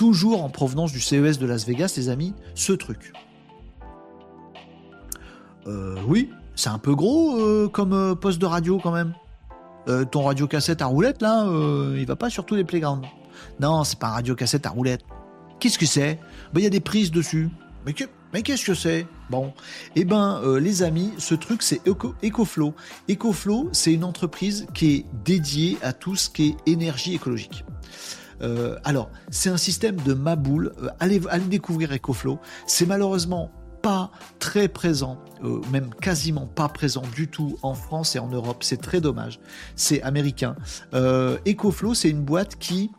toujours en provenance du CES de Las Vegas, les amis, ce truc. Euh, oui, c'est un peu gros euh, comme euh, poste de radio quand même. ton radio cassette à roulette là, il va pas sur tous les playgrounds. Non, c'est pas un radio cassette à roulette. Qu'est-ce que c'est? Ben il y a des prises dessus. Mais mais qu'est-ce que c'est? Bon, eh ben les amis, ce truc c'est EcoFlow. EcoFlow, c'est une entreprise qui est dédiée à tout ce qui est énergie écologique. Alors, c'est un système de Maboule. allez, allez découvrir EcoFlow. C'est malheureusement pas très présent, euh, même quasiment pas présent du tout en France et en Europe. C'est très dommage. C'est américain. Euh, EcoFlow, c'est une boîte qui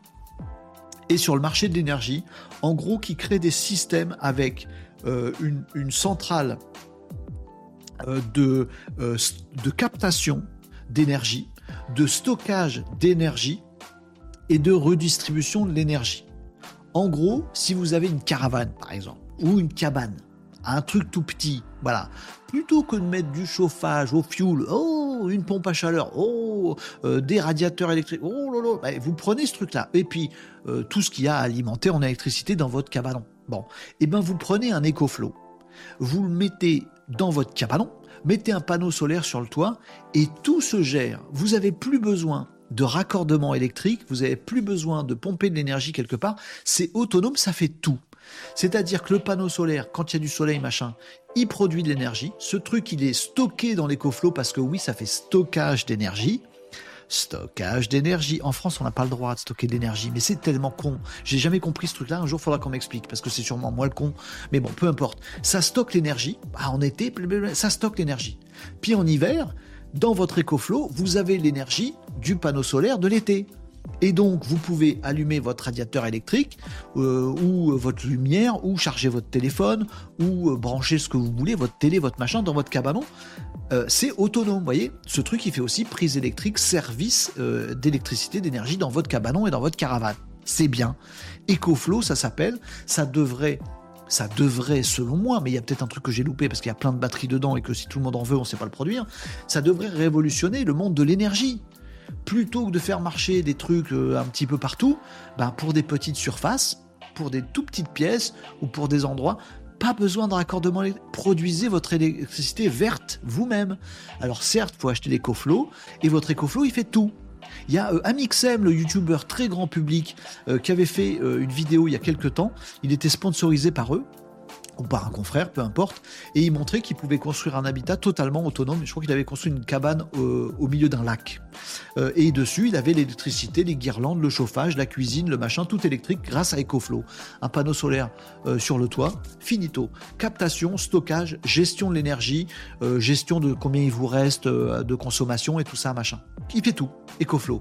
est sur le marché de l'énergie. En gros, qui crée des systèmes avec euh, une, centrale de captation d'énergie, de stockage d'énergie et de redistribution de l'énergie. En gros, si vous avez une caravane, par exemple, ou une cabane, un truc tout petit, voilà. Plutôt que de mettre du chauffage au fuel, oh, une pompe à chaleur, oh, euh, des radiateurs électriques, oh bah, vous prenez ce truc-là. Et puis, euh, tout ce qu'il y a à alimenter en électricité dans votre cabanon. Bon, et eh ben vous prenez un EcoFlow, vous le mettez dans votre cabanon, mettez un panneau solaire sur le toit, et tout se gère. Vous n'avez plus besoin de raccordement électrique, vous n'avez plus besoin de pomper de l'énergie quelque part, c'est autonome, ça fait tout. C'est-à-dire que le panneau solaire, quand il y a du soleil, machin, il produit de l'énergie. Ce truc, il est stocké dans l'écoflow parce que oui, ça fait stockage d'énergie. Stockage d'énergie. En France, on n'a pas le droit de stocker de l'énergie, mais c'est tellement con. J'ai jamais compris ce truc-là. Un jour, il faudra qu'on m'explique parce que c'est sûrement moi le con. Mais bon, peu importe. Ça stocke l'énergie. Ah, en été, ça stocke l'énergie. Puis en hiver, dans votre EcoFlow, vous avez l'énergie du panneau solaire de l'été. Et donc, vous pouvez allumer votre radiateur électrique euh, ou votre lumière ou charger votre téléphone ou euh, brancher ce que vous voulez, votre télé, votre machin dans votre cabanon. Euh, c'est autonome, vous voyez. Ce truc, il fait aussi prise électrique, service d'électricité, d'énergie dans votre cabanon et dans votre caravane. C'est bien. EcoFlow, ça s'appelle. Ça devrait ça devrait, selon moi, mais il y a peut-être un truc que j'ai loupé parce qu'il y a plein de batteries dedans et que si tout le monde en veut, on ne sait pas le produire, ça devrait révolutionner le monde de l'énergie plutôt que de faire marcher des trucs euh, un petit peu partout, ben pour des petites surfaces, pour des tout petites pièces ou pour des endroits, pas besoin de raccordement. Produisez votre électricité verte vous-même. Alors certes, il faut acheter des coflots et votre EcoFlow, il fait tout. Il y a euh, Amixem, le youtubeur très grand public, euh, qui avait fait une vidéo il y a quelques temps. Il était sponsorisé par eux par un confrère, peu importe, et il montrait qu'il pouvait construire un habitat totalement autonome. Je crois qu'il avait construit une cabane au, milieu d'un lac. Euh, et dessus, il avait l'électricité, les guirlandes, le chauffage, la cuisine, le machin, tout électrique grâce à EcoFlow. Un panneau solaire euh, sur le toit, finito. Captation, stockage, gestion de l'énergie, euh, gestion de combien il vous reste de consommation et tout ça, machin. Il fait tout, EcoFlow.